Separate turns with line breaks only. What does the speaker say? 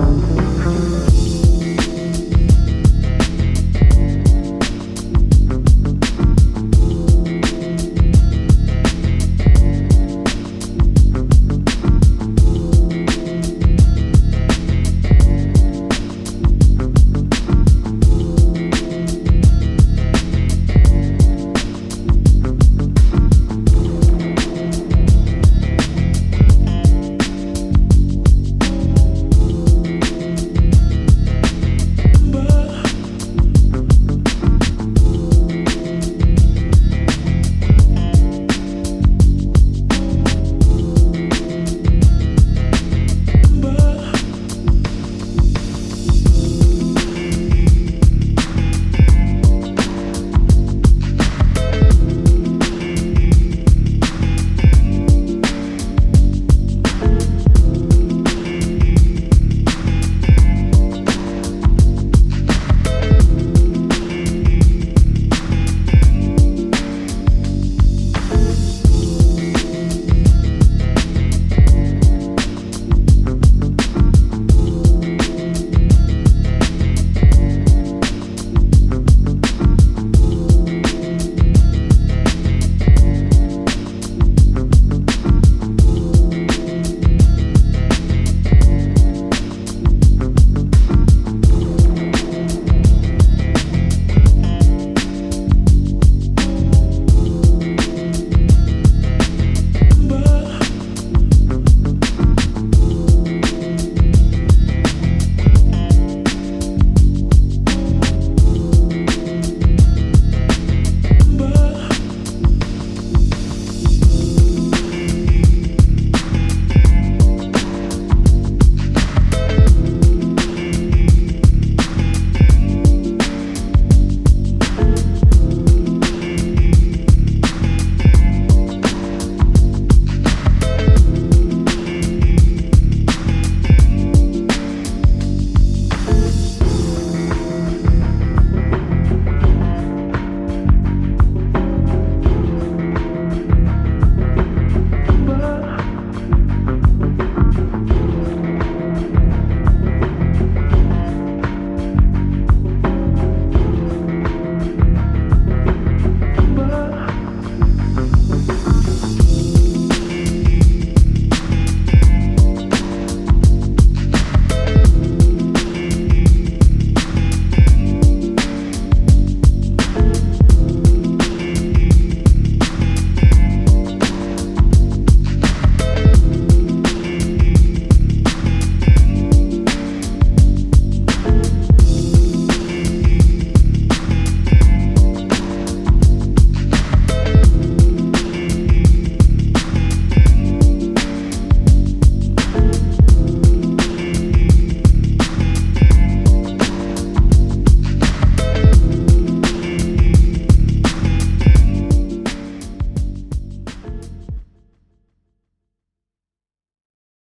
around